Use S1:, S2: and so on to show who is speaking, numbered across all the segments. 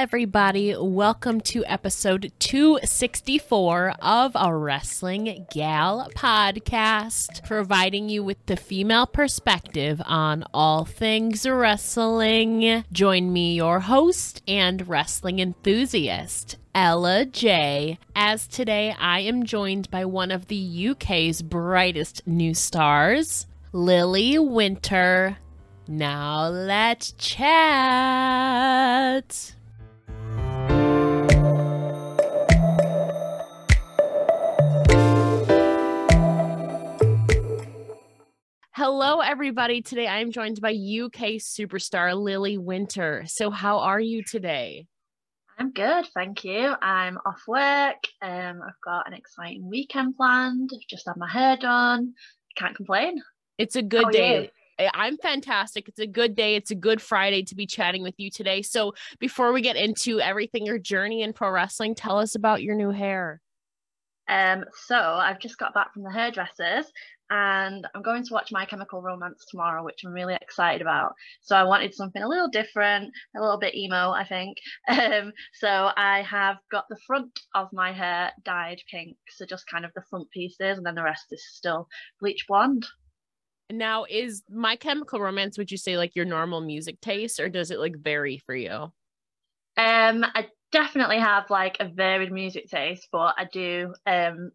S1: everybody. Welcome to episode 264 of a Wrestling Gal podcast, providing you with the female perspective on all things wrestling. Join me, your host and wrestling enthusiast, Ella Jay. As today I am joined by one of the UK's brightest new stars, Lily Winter. Now let's chat. Hello, everybody. Today I am joined by UK superstar Lily Winter. So, how are you today?
S2: I'm good, thank you. I'm off work. Um, I've got an exciting weekend planned. I've just had my hair done. Can't complain.
S1: It's a good day. I'm fantastic. It's a good day. It's a good Friday to be chatting with you today. So, before we get into everything your journey in pro wrestling, tell us about your new hair.
S2: Um, so I've just got back from the hairdressers and I'm going to watch My Chemical Romance tomorrow, which I'm really excited about. So I wanted something a little different, a little bit emo, I think. Um, so I have got the front of my hair dyed pink, so just kind of the front pieces, and then the rest is still bleach blonde.
S1: Now, is My Chemical Romance, would you say like your normal music taste, or does it like vary for you?
S2: Um, I definitely have like a varied music taste, but I do um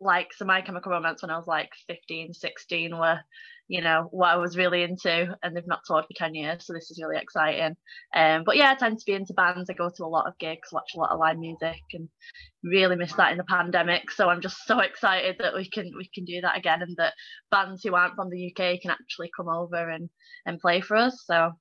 S2: like so my chemical romance when I was like 15, 16 were, you know, what I was really into and they've not toured for 10 years. So this is really exciting. Um but yeah, I tend to be into bands. I go to a lot of gigs, watch a lot of live music and really miss that in the pandemic. So I'm just so excited that we can we can do that again and that bands who aren't from the UK can actually come over and and play for us. So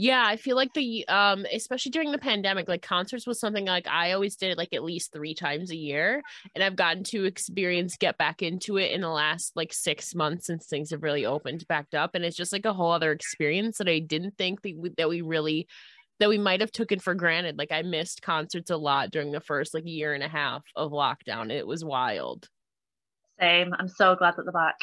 S1: yeah, I feel like the um especially during the pandemic, like concerts was something like I always did like at least 3 times a year and I've gotten to experience get back into it in the last like 6 months since things have really opened backed up and it's just like a whole other experience that I didn't think that we, that we really that we might have taken for granted. Like I missed concerts a lot during the first like year and a half of lockdown. It was wild.
S2: Same. I'm so glad that they're back.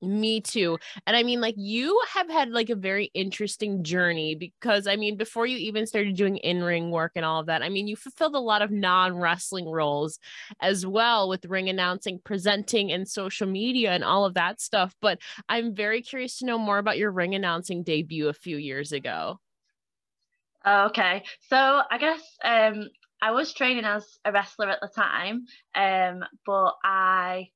S1: Me too. And I mean, like, you have had like a very interesting journey because I mean, before you even started doing in ring work and all of that, I mean, you fulfilled a lot of non wrestling roles as well with ring announcing, presenting, and social media and all of that stuff. But I'm very curious to know more about your ring announcing debut a few years ago.
S2: Okay. So I guess um, I was training as a wrestler at the time, um, but I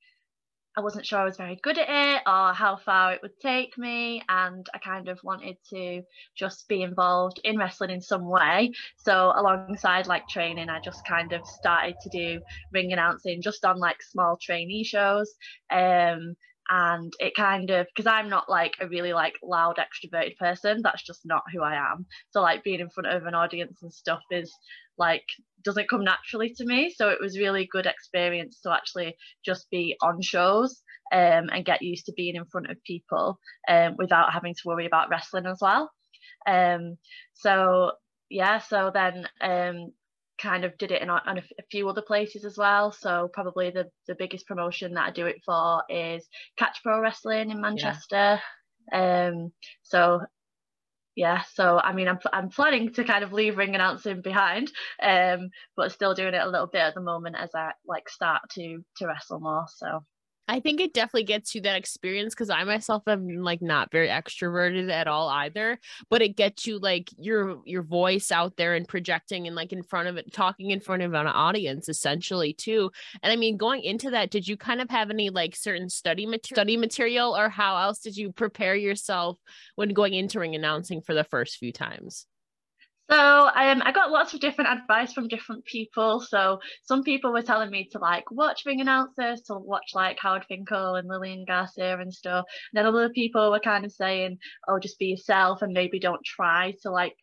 S2: I wasn't sure I was very good at it or how far it would take me. And I kind of wanted to just be involved in wrestling in some way. So, alongside like training, I just kind of started to do ring announcing just on like small trainee shows. Um, and it kind of because i'm not like a really like loud extroverted person that's just not who i am so like being in front of an audience and stuff is like doesn't come naturally to me so it was really good experience to actually just be on shows um, and get used to being in front of people um, without having to worry about wrestling as well um, so yeah so then um, kind of did it in on a, a, few other places as well. So probably the the biggest promotion that I do it for is Catch Pro Wrestling in Manchester. Yeah. Um, so yeah, so I mean, I'm I'm planning to kind of leave ring announcing behind, um, but still doing it a little bit at the moment as I like start to to wrestle more. So
S1: I think it definitely gets you that experience because I myself am like not very extroverted at all either, but it gets you like your your voice out there and projecting and like in front of it, talking in front of an audience essentially too. And I mean, going into that, did you kind of have any like certain study study material, or how else did you prepare yourself when going into ring announcing for the first few times?
S2: So um, I got lots of different advice from different people. So some people were telling me to like watch ring announcers, to watch like Howard Finkel and Lillian Garcia and stuff. And then other people were kind of saying, oh, just be yourself and maybe don't try to like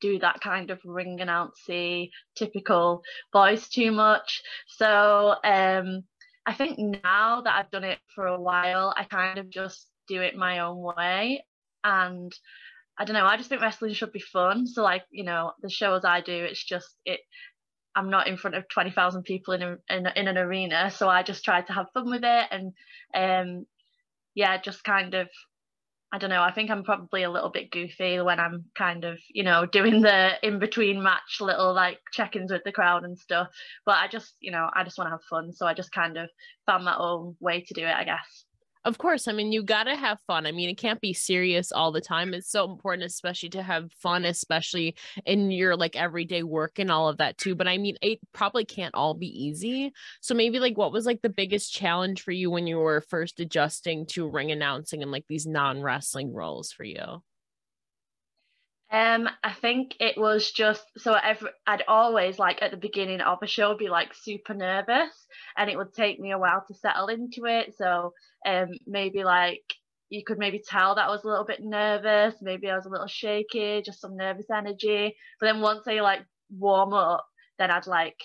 S2: do that kind of ring announcy typical voice too much. So um, I think now that I've done it for a while, I kind of just do it my own way. And I don't know. I just think wrestling should be fun. So like you know the shows I do, it's just it. I'm not in front of twenty thousand people in a, in, in an arena, so I just try to have fun with it and um yeah, just kind of I don't know. I think I'm probably a little bit goofy when I'm kind of, you know, doing the in between match little like check ins with the crowd and stuff. But I just, you know, I just want to have fun. So I just kind of found my own way to do it, I guess.
S1: Of course. I mean, you got to have fun. I mean, it can't be serious all the time. It's so important, especially to have fun, especially in your like everyday work and all of that too. But I mean, it probably can't all be easy. So maybe like what was like the biggest challenge for you when you were first adjusting to ring announcing and like these non wrestling roles for you?
S2: Um, I think it was just so every I'd always like at the beginning of a show be like super nervous, and it would take me a while to settle into it. So um, maybe like you could maybe tell that I was a little bit nervous, maybe I was a little shaky, just some nervous energy. But then once I like warm up, then I'd like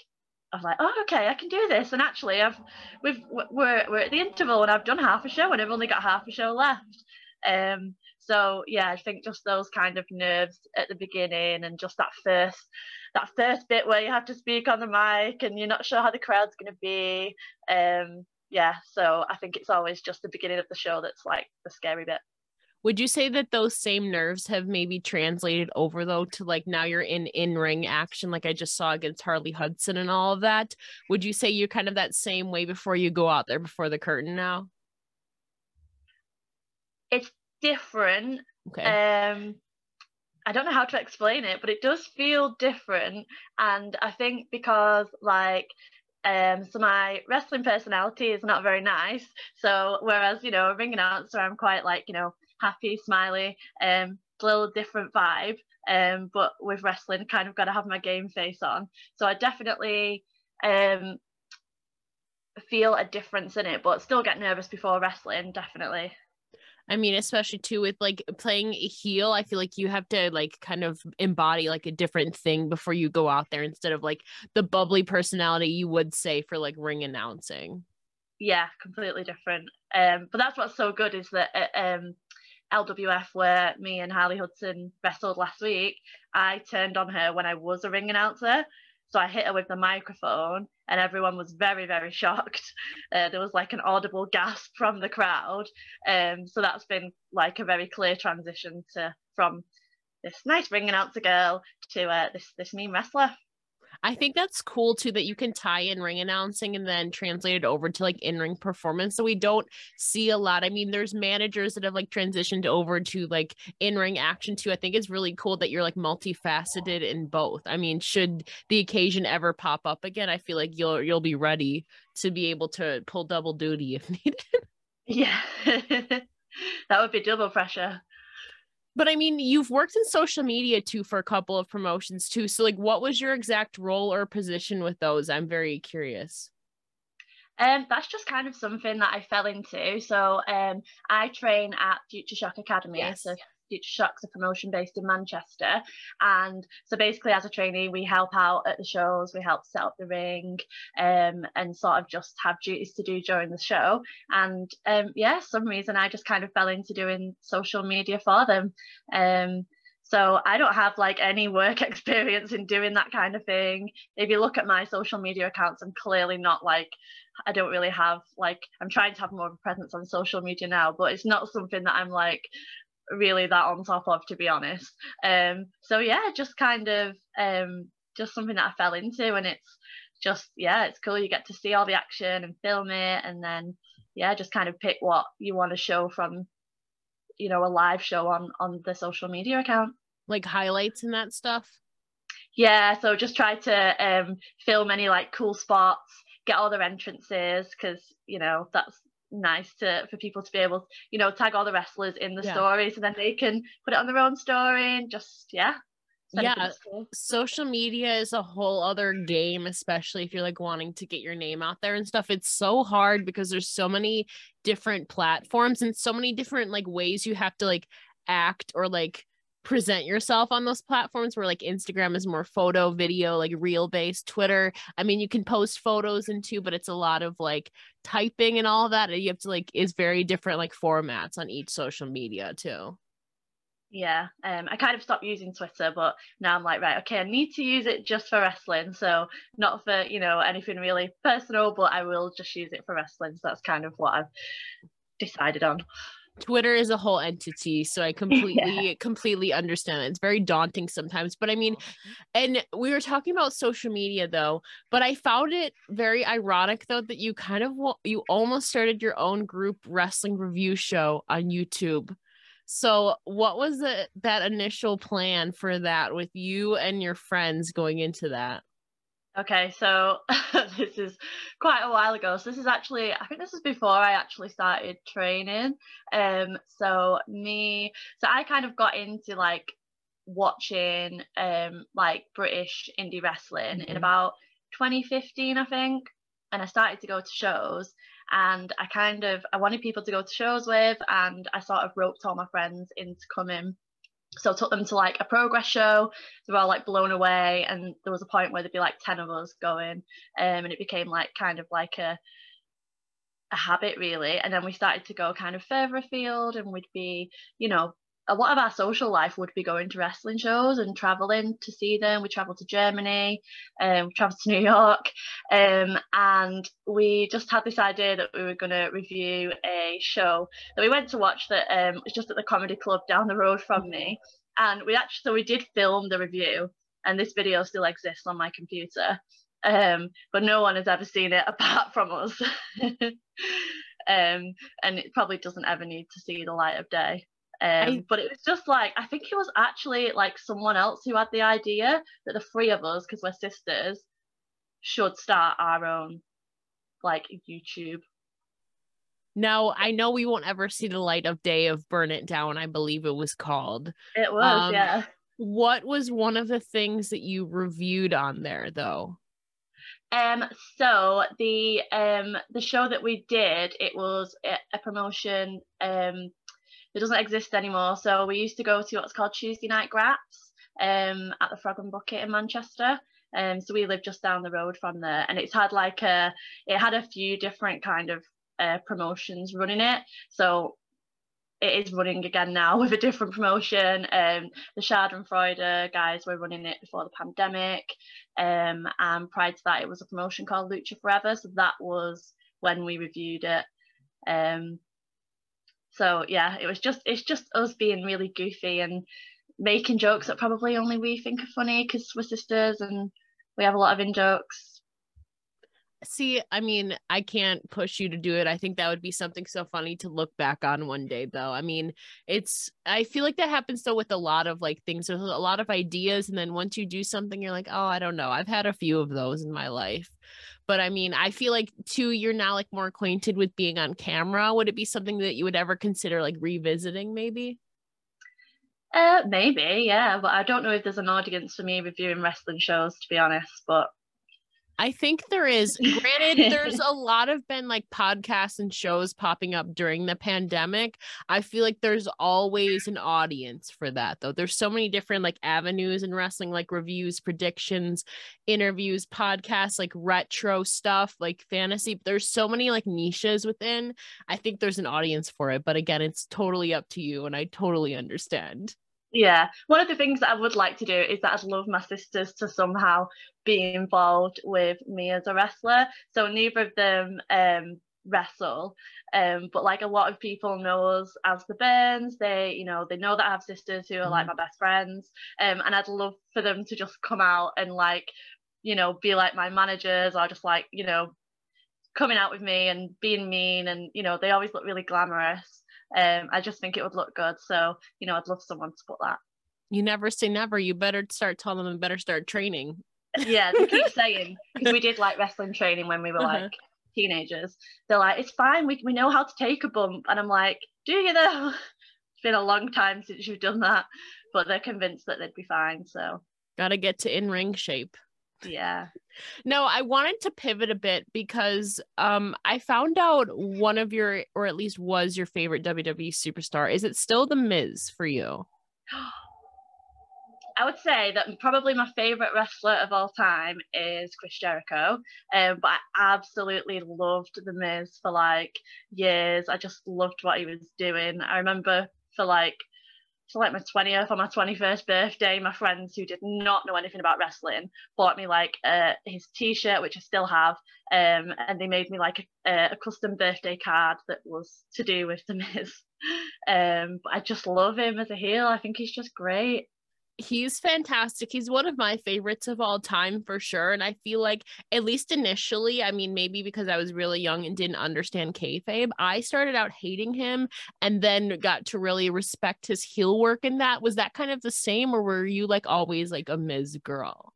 S2: I was like, oh, okay, I can do this. And actually, I've we've we're we're at the interval and I've done half a show and I've only got half a show left. Um, so yeah, I think just those kind of nerves at the beginning and just that first that first bit where you have to speak on the mic and you're not sure how the crowd's going to be. Um, yeah, so I think it's always just the beginning of the show that's like the scary bit.
S1: Would you say that those same nerves have maybe translated over though to like now you're in in ring action, like I just saw against Harley Hudson and all of that? Would you say you're kind of that same way before you go out there before the curtain now?
S2: It's different.
S1: Okay.
S2: Um, I don't know how to explain it, but it does feel different. And I think because like um, so my wrestling personality is not very nice. So whereas you know a ring announcer, I'm quite like you know happy, smiley, um, a little different vibe. Um, but with wrestling, kind of got to have my game face on. So I definitely um feel a difference in it, but still get nervous before wrestling, definitely.
S1: I mean, especially too with like playing heel, I feel like you have to like kind of embody like a different thing before you go out there instead of like the bubbly personality you would say for like ring announcing.
S2: Yeah, completely different. Um, but that's what's so good is that uh, um, LWF, where me and Harley Hudson wrestled last week, I turned on her when I was a ring announcer. So I hit her with the microphone, and everyone was very, very shocked. Uh, there was like an audible gasp from the crowd. Um, so that's been like a very clear transition to from this nice ring announcer girl to uh, this this mean wrestler.
S1: I think that's cool too that you can tie in ring announcing and then translate it over to like in ring performance. So we don't see a lot. I mean, there's managers that have like transitioned over to like in ring action too. I think it's really cool that you're like multifaceted in both. I mean, should the occasion ever pop up again, I feel like you'll you'll be ready to be able to pull double duty if needed.
S2: Yeah. that would be double pressure.
S1: But I mean, you've worked in social media too for a couple of promotions too. So, like, what was your exact role or position with those? I'm very curious.
S2: Um, that's just kind of something that I fell into. So, um, I train at Future Shock Academy. Yes. So Future Shock's a promotion based in Manchester. And so basically, as a trainee, we help out at the shows, we help set up the ring, um, and sort of just have duties to do during the show. And um, yeah, some reason I just kind of fell into doing social media for them. Um, so I don't have like any work experience in doing that kind of thing. If you look at my social media accounts, I'm clearly not like I don't really have like I'm trying to have more of a presence on social media now, but it's not something that I'm like really that on top of to be honest. Um so yeah just kind of um just something that i fell into and it's just yeah it's cool. You get to see all the action and film it and then yeah just kind of pick what you want to show from you know a live show on on the social media account.
S1: Like highlights and that stuff?
S2: Yeah so just try to um film any like cool spots get all their entrances because you know that's nice to for people to be able to, you know tag all the wrestlers in the yeah. story so then they can put it on their own story and just yeah
S1: yeah social media is a whole other game especially if you're like wanting to get your name out there and stuff it's so hard because there's so many different platforms and so many different like ways you have to like act or like present yourself on those platforms where like Instagram is more photo, video, like reel based. Twitter, I mean, you can post photos into, but it's a lot of like typing and all that. You have to like is very different like formats on each social media too.
S2: Yeah, um, I kind of stopped using Twitter, but now I'm like, right, okay, I need to use it just for wrestling. So not for you know anything really personal, but I will just use it for wrestling. So that's kind of what I've decided on.
S1: Twitter is a whole entity, so I completely yeah. completely understand. It's very daunting sometimes, but I mean, oh, and we were talking about social media though, but I found it very ironic though that you kind of you almost started your own group wrestling review show on YouTube. So, what was the, that initial plan for that with you and your friends going into that?
S2: Okay, so this is quite a while ago. So this is actually, I think this is before I actually started training. Um, so me, so I kind of got into like watching um like British indie wrestling mm-hmm. in about 2015, I think, and I started to go to shows. And I kind of I wanted people to go to shows with, and I sort of roped all my friends into coming so I took them to like a progress show. They were all like blown away, and there was a point where there'd be like ten of us going, um, and it became like kind of like a a habit really. And then we started to go kind of further afield, and we'd be, you know, a lot of our social life would be going to wrestling shows and traveling to see them. We travelled to Germany, um, we travelled to New York, um, and we just had this idea that we were going to review a show that we went to watch that um, was just at the comedy club down the road from me. And we actually, so we did film the review, and this video still exists on my computer, um, but no one has ever seen it apart from us. um, and it probably doesn't ever need to see the light of day. Um, I, but it was just like I think it was actually like someone else who had the idea that the three of us, because we're sisters, should start our own like YouTube.
S1: No, I know we won't ever see the light of day of Burn It Down. I believe it was called.
S2: It was, um, yeah.
S1: What was one of the things that you reviewed on there, though?
S2: Um, so the um the show that we did, it was a, a promotion um it doesn't exist anymore. So we used to go to what's called Tuesday Night Graps um, at the Frog and Bucket in Manchester. Um, so we live just down the road from there, and it's had like a it had a few different kind of uh, promotions running it. So it is running again now with a different promotion. Um, the Schadenfreude guys were running it before the pandemic, um, and prior to that, it was a promotion called Lucha Forever. So that was when we reviewed it. Um, so yeah, it was just it's just us being really goofy and making jokes that probably only we think are funny because we're sisters and we have a lot of in jokes.
S1: See, I mean, I can't push you to do it. I think that would be something so funny to look back on one day, though. I mean, it's, I feel like that happens though with a lot of like things. There's a lot of ideas. And then once you do something, you're like, oh, I don't know. I've had a few of those in my life. But I mean, I feel like too, you're now like more acquainted with being on camera. Would it be something that you would ever consider like revisiting maybe?
S2: Uh, maybe, yeah. But I don't know if there's an audience for me reviewing wrestling shows, to be honest. But
S1: I think there is. Granted, there's a lot of been like podcasts and shows popping up during the pandemic. I feel like there's always an audience for that, though. There's so many different like avenues in wrestling, like reviews, predictions, interviews, podcasts, like retro stuff, like fantasy. There's so many like niches within. I think there's an audience for it. But again, it's totally up to you. And I totally understand.
S2: Yeah, one of the things that I would like to do is that I'd love my sisters to somehow be involved with me as a wrestler. So neither of them um, wrestle, um, but like a lot of people know us as the Byrnes. They, you know, they know that I have sisters who are like mm-hmm. my best friends, um, and I'd love for them to just come out and like, you know, be like my managers or just like, you know, coming out with me and being mean, and you know, they always look really glamorous. Um, I just think it would look good. So, you know, I'd love someone to put that.
S1: You never say never. You better start telling them and better start training.
S2: Yeah, they keep saying because we did like wrestling training when we were uh-huh. like teenagers. They're like, it's fine. We we know how to take a bump, and I'm like, do you know? It's been a long time since you've done that, but they're convinced that they'd be fine. So
S1: gotta get to in ring shape.
S2: Yeah.
S1: No, I wanted to pivot a bit because um I found out one of your or at least was your favorite WWE superstar. Is it still the Miz for you?
S2: I would say that probably my favorite wrestler of all time is Chris Jericho. Um, but I absolutely loved the Miz for like years. I just loved what he was doing. I remember for like for like my 20th or my 21st birthday, my friends who did not know anything about wrestling bought me like uh, his t-shirt, which I still have, um, and they made me like a, a, custom birthday card that was to do with the Miz. Um, but I just love him as a heel. I think he's just great
S1: he's fantastic. He's one of my favorites of all time for sure. And I feel like, at least initially, I mean, maybe because I was really young and didn't understand kayfabe, I started out hating him and then got to really respect his heel work in that. Was that kind of the same, or were you like always like a Miz girl?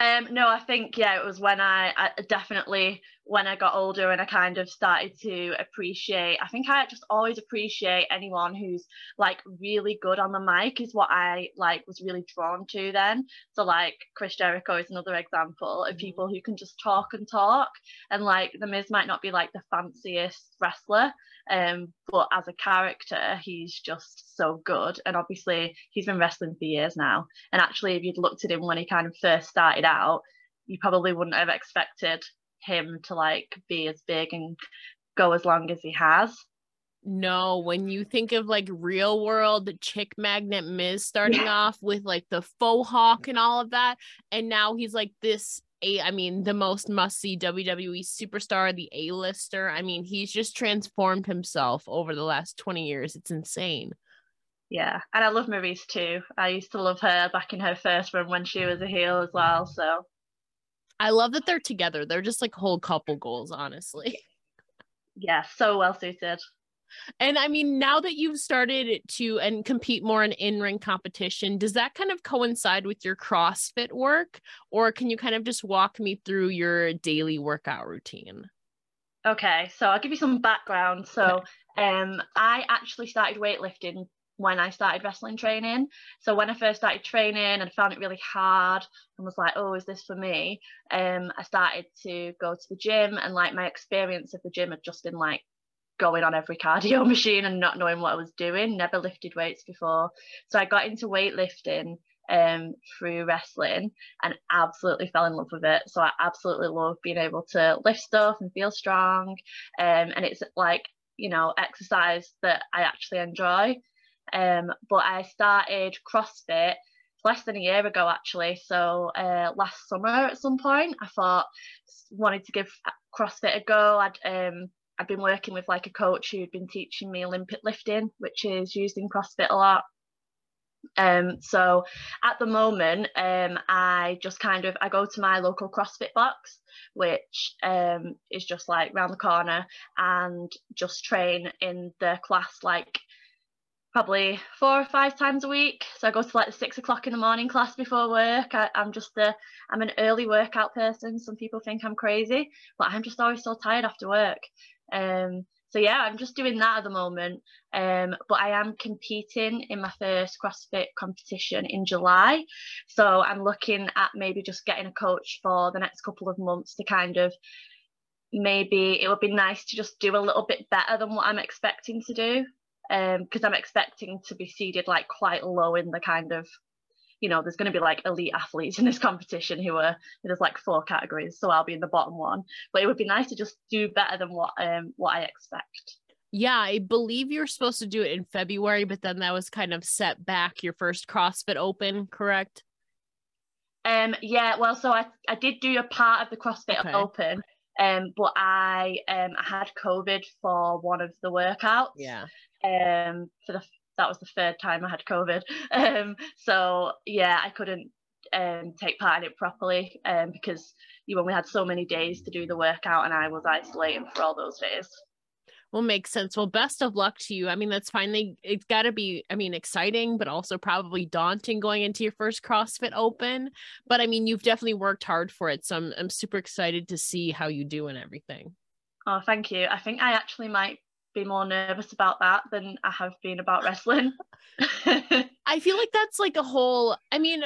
S2: Um, no, I think yeah, it was when I, I, definitely when I got older and I kind of started to appreciate. I think I just always appreciate anyone who's like really good on the mic is what I like was really drawn to then. So like Chris Jericho is another example of mm-hmm. people who can just talk and talk, and like the Miz might not be like the fanciest wrestler, um, but as a character, he's just so good. And obviously, he's been wrestling for years now. And actually, if you'd looked at him when he kind of first started out, you probably wouldn't have expected him to like be as big and go as long as he has.
S1: No, when you think of like real world chick magnet Miz starting yeah. off with like the faux hawk and all of that, and now he's like this a I mean the most must see WWE superstar, the A-lister. I mean, he's just transformed himself over the last 20 years. It's insane.
S2: Yeah, and I love Maryse too. I used to love her back in her first run when she was a heel as well. So
S1: I love that they're together. They're just like whole couple goals, honestly.
S2: Yeah, so well suited.
S1: And I mean, now that you've started to and compete more in in-ring competition, does that kind of coincide with your CrossFit work, or can you kind of just walk me through your daily workout routine?
S2: Okay, so I'll give you some background. So, um, I actually started weightlifting when I started wrestling training. So when I first started training and found it really hard and was like, oh, is this for me? Um, I started to go to the gym and like my experience of the gym had just been like going on every cardio machine and not knowing what I was doing, never lifted weights before. So I got into weightlifting um through wrestling and absolutely fell in love with it. So I absolutely love being able to lift stuff and feel strong. Um and it's like, you know, exercise that I actually enjoy. Um but I started CrossFit less than a year ago actually. So uh last summer at some point I thought wanted to give CrossFit a go. I'd um I'd been working with like a coach who'd been teaching me Olympic lifting, which is used in CrossFit a lot. Um, so at the moment, um, I just kind of I go to my local CrossFit box, which um, is just like round the corner, and just train in the class like probably four or five times a week. So I go to like the six o'clock in the morning class before work. I, am just a I'm an early workout person. Some people think I'm crazy, but I'm just always so tired after work. Um, so yeah, I'm just doing that at the moment. Um, but I am competing in my first CrossFit competition in July. So I'm looking at maybe just getting a coach for the next couple of months to kind of maybe it would be nice to just do a little bit better than what I'm expecting to do. Because um, I'm expecting to be seeded like quite low in the kind of you know, there's going to be like elite athletes in this competition who are there's like four categories, so I'll be in the bottom one. But it would be nice to just do better than what um what I expect.
S1: Yeah, I believe you're supposed to do it in February, but then that was kind of set back your first CrossFit Open, correct?
S2: Um, yeah, well, so I, I did do a part of the CrossFit okay. Open, um, but I um I had COVID for one of the workouts.
S1: Yeah.
S2: Um, for the that was the third time I had COVID. Um, so yeah, I couldn't um, take part in it properly um, because you only had so many days to do the workout, and I was isolating for all those days.
S1: Well, makes sense. Well, best of luck to you. I mean, that's finally, it's got to be, I mean, exciting, but also probably daunting going into your first CrossFit Open. But I mean, you've definitely worked hard for it. So I'm, I'm super excited to see how you do and everything.
S2: Oh, thank you. I think I actually might be more nervous about that than I have been about wrestling.
S1: I feel like that's like a whole I mean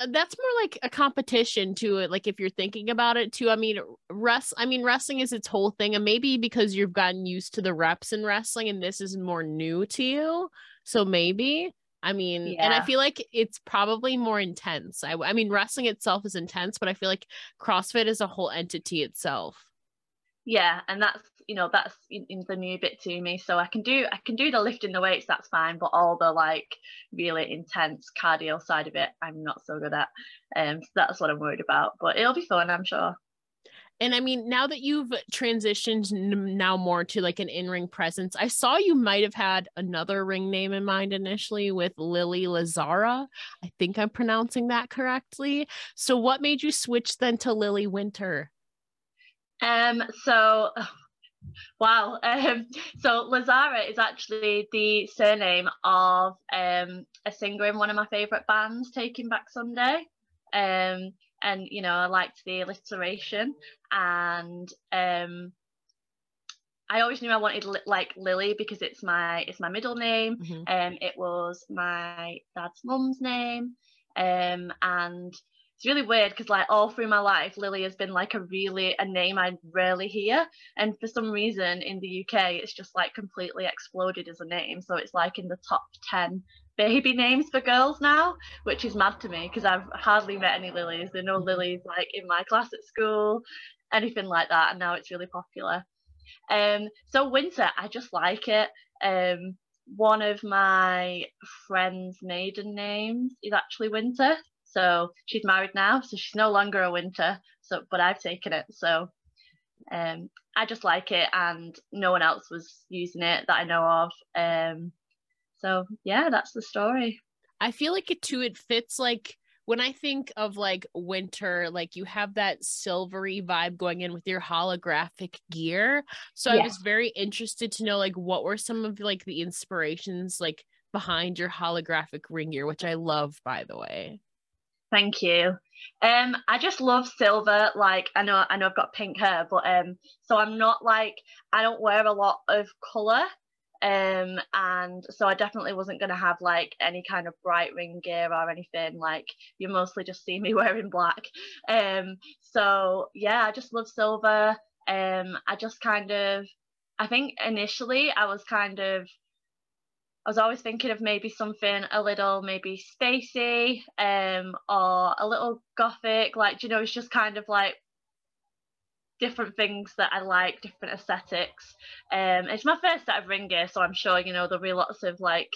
S1: Uh, that's more like a competition to it like if you're thinking about it too. I mean rest i mean wrestling is its whole thing and maybe because you've gotten used to the reps in wrestling and this is more new to you so maybe i mean yeah. and i feel like it's probably more intense. I, I mean wrestling itself is intense but i feel like crossfit is a whole entity itself.
S2: Yeah and that's you know that's in, in, the new bit to me so i can do i can do the lifting the weights that's fine but all the like really intense cardio side of it i'm not so good at um so that's what i'm worried about but it'll be fun i'm sure
S1: And I mean, now that you've transitioned now more to like an in ring presence, I saw you might have had another ring name in mind initially with Lily Lazzara. I think I'm pronouncing that correctly. So, what made you switch then to Lily Winter?
S2: Um, so Wow. Um, so Lazzara is actually the surname of um, a singer in one of my favourite bands, Taking Back Sunday. Um, and you know, I liked the alliteration, and um, I always knew I wanted li- like Lily because it's my it's my middle name, and mm-hmm. um, it was my dad's mum's name, um, and it's really weird because like all through my life lily has been like a really a name i rarely hear. And for some reason in the uk it's just like completely exploded as a name. So it's like in the top 10 baby names for girls now which is mad to me because i've hardly met any lilies. There are no lilies like in my class at school anything like that. And now it's really popular. Um so winter i just like it. Um one of my friends maiden names is actually winter so she's married now, so she's no longer a winter. So, but I've taken it. So, um, I just like it, and no one else was using it that I know of. Um, so yeah, that's the story.
S1: I feel like it too. It fits like when I think of like winter, like you have that silvery vibe going in with your holographic gear. So yeah. I was very interested to know like what were some of like the inspirations like behind your holographic ring gear, which I love by the way.
S2: Thank you. Um, I just love silver. Like I know, I know I've got pink hair, but um, so I'm not like I don't wear a lot of color. Um, and so I definitely wasn't gonna have like any kind of bright ring gear or anything. Like you mostly just see me wearing black. Um, so yeah, I just love silver. Um, I just kind of, I think initially I was kind of I was always thinking of maybe something a little maybe spacey um, or a little gothic. Like, you know, it's just kind of like different things that I like, different aesthetics. Um, it's my first set of ring gear, so I'm sure you know there'll be lots of like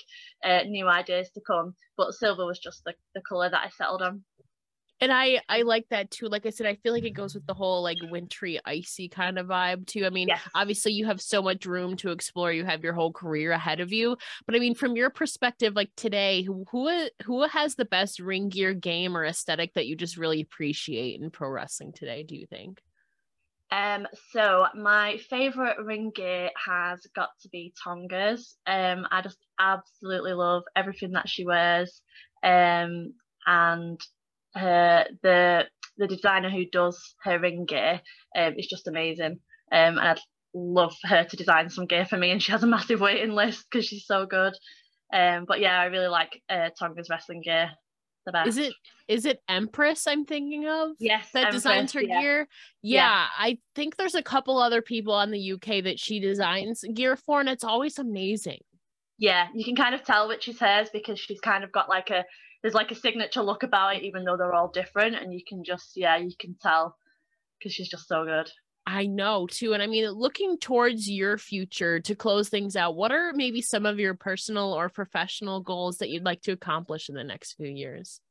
S2: uh, new ideas to come. But silver was just the, the color that I settled on
S1: and i i like that too like i said i feel like it goes with the whole like wintry icy kind of vibe too i mean yes. obviously you have so much room to explore you have your whole career ahead of you but i mean from your perspective like today who who has the best ring gear game or aesthetic that you just really appreciate in pro wrestling today do you think
S2: um, so my favorite ring gear has got to be Tonga's. Um, I just absolutely love everything that she wears. Um, and her the the designer who does her ring gear um, is just amazing. Um, and I'd love her to design some gear for me, and she has a massive waiting list because she's so good. Um, but yeah, I really like uh, Tonga's wrestling gear. The best.
S1: Is it is it Empress I'm thinking of?
S2: Yes,
S1: that Empress, designs her yeah. gear. Yeah, yeah, I think there's a couple other people in the UK that she designs gear for, and it's always amazing.
S2: Yeah, you can kind of tell which is hers because she's kind of got like a there's like a signature look about it, even though they're all different, and you can just yeah, you can tell because she's just so good.
S1: I know too. And I mean, looking towards your future to close things out, what are maybe some of your personal or professional goals that you'd like to accomplish in the next few years?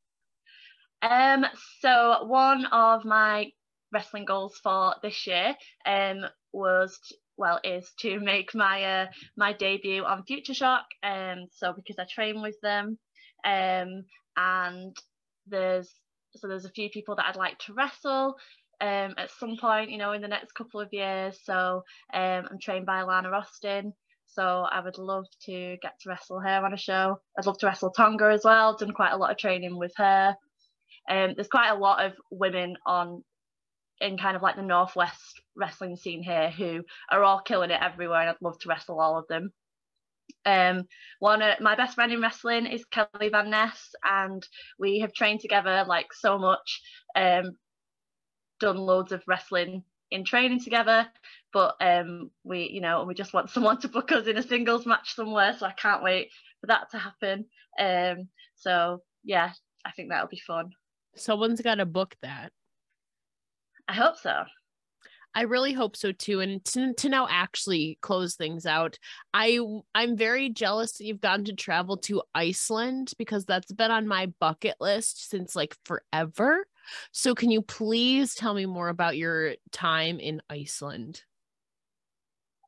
S2: Um, so one of my wrestling goals for this year um was well is to make my uh, my debut on Future Shock. Um, so because I train with them, um, and there's so there's a few people that I'd like to wrestle um, at some point, you know, in the next couple of years. So um, I'm trained by Lana Austin. So I would love to get to wrestle her on a show. I'd love to wrestle Tonga as well. Done quite a lot of training with her. Um, there's quite a lot of women on in kind of like the northwest wrestling scene here who are all killing it everywhere, and I'd love to wrestle all of them. Um, one of my best friend in wrestling is Kelly Van Ness, and we have trained together like so much. Um, done loads of wrestling in training together, but um, we, you know, we just want someone to book us in a singles match somewhere. So I can't wait for that to happen. Um, so yeah, I think that'll be fun.
S1: Someone's got to book that.
S2: I hope so.
S1: I really hope so too. And to, to now actually close things out, I I'm very jealous that you've gotten to travel to Iceland because that's been on my bucket list since like forever. So, can you please tell me more about your time in Iceland?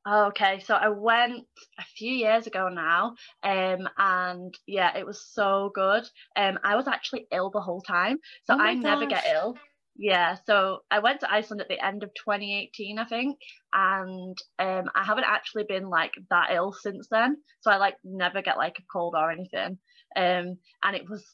S2: Okay, so I went a few years ago now, um, and yeah, it was so good. Um, I was actually ill the whole time, so
S1: Oh
S2: I never get ill. Yeah, so I went to Iceland at the end of 2018, I think, and um, I haven't actually been like that ill since then. So I like never get like a cold or anything. Um, and it was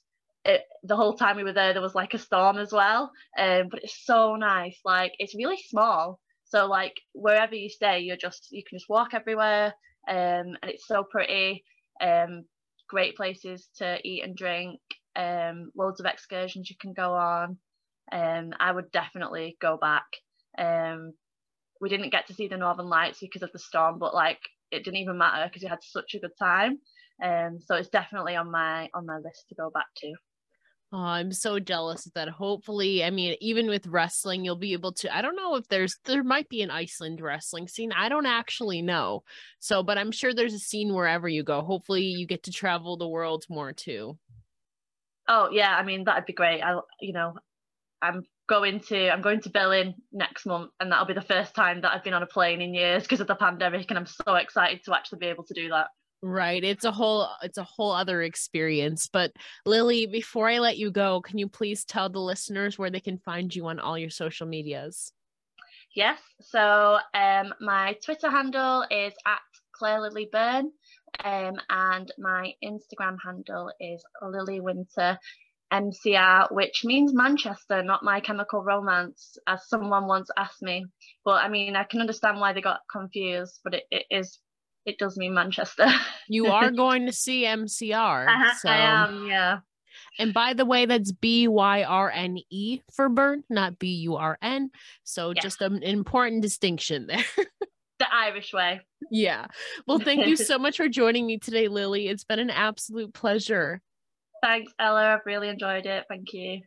S2: it, the whole time we were there, there was like a storm as well. Um, but it's so nice. Like it's really small, so like wherever you stay, you're just you can just walk everywhere, um, and it's so pretty. Um, great places to eat and drink. Um, loads of excursions you can go on. Um, I would definitely go back. Um, we didn't get to see the Northern Lights because of the storm, but like it didn't even matter because we had such a good time. Um, so it's definitely on my on my list to go back to.
S1: Oh, I'm so jealous of that. Hopefully, I mean, even with wrestling, you'll be able to. I don't know if there's, there might be an Iceland wrestling scene. I don't actually know. So, but I'm sure there's a scene wherever you go. Hopefully, you get to travel the world more too.
S2: Oh yeah, I mean that'd be great. I you know, I'm going to I'm going to Berlin next month, and that'll be the first time that I've been on a plane in years because of the pandemic, and I'm so excited to actually be able to do that.
S1: Right. It's a whole it's a whole other experience. But Lily, before I let you go, can you please tell the listeners where they can find you on all your social medias?
S2: Yes. So um, my Twitter handle is at Claire Lily Byrne, um, and my Instagram handle is Lily Winter MCR, which means Manchester, not My Chemical Romance, as someone once asked me. But I mean, I can understand why they got confused, but it, it is it does mean Manchester.
S1: You are going to see MCR.
S2: Uh-huh, I,
S1: so
S2: I am, yeah.
S1: And by the way, that's B Y R N E for burn, not B U R N. So
S2: Yeah.
S1: just an important distinction there.
S2: The Irish way.
S1: yeah. Well, thank you so much for joining me today, Lily. It's been an absolute pleasure.
S2: Thanks, Ella. I've really enjoyed it. Thank you.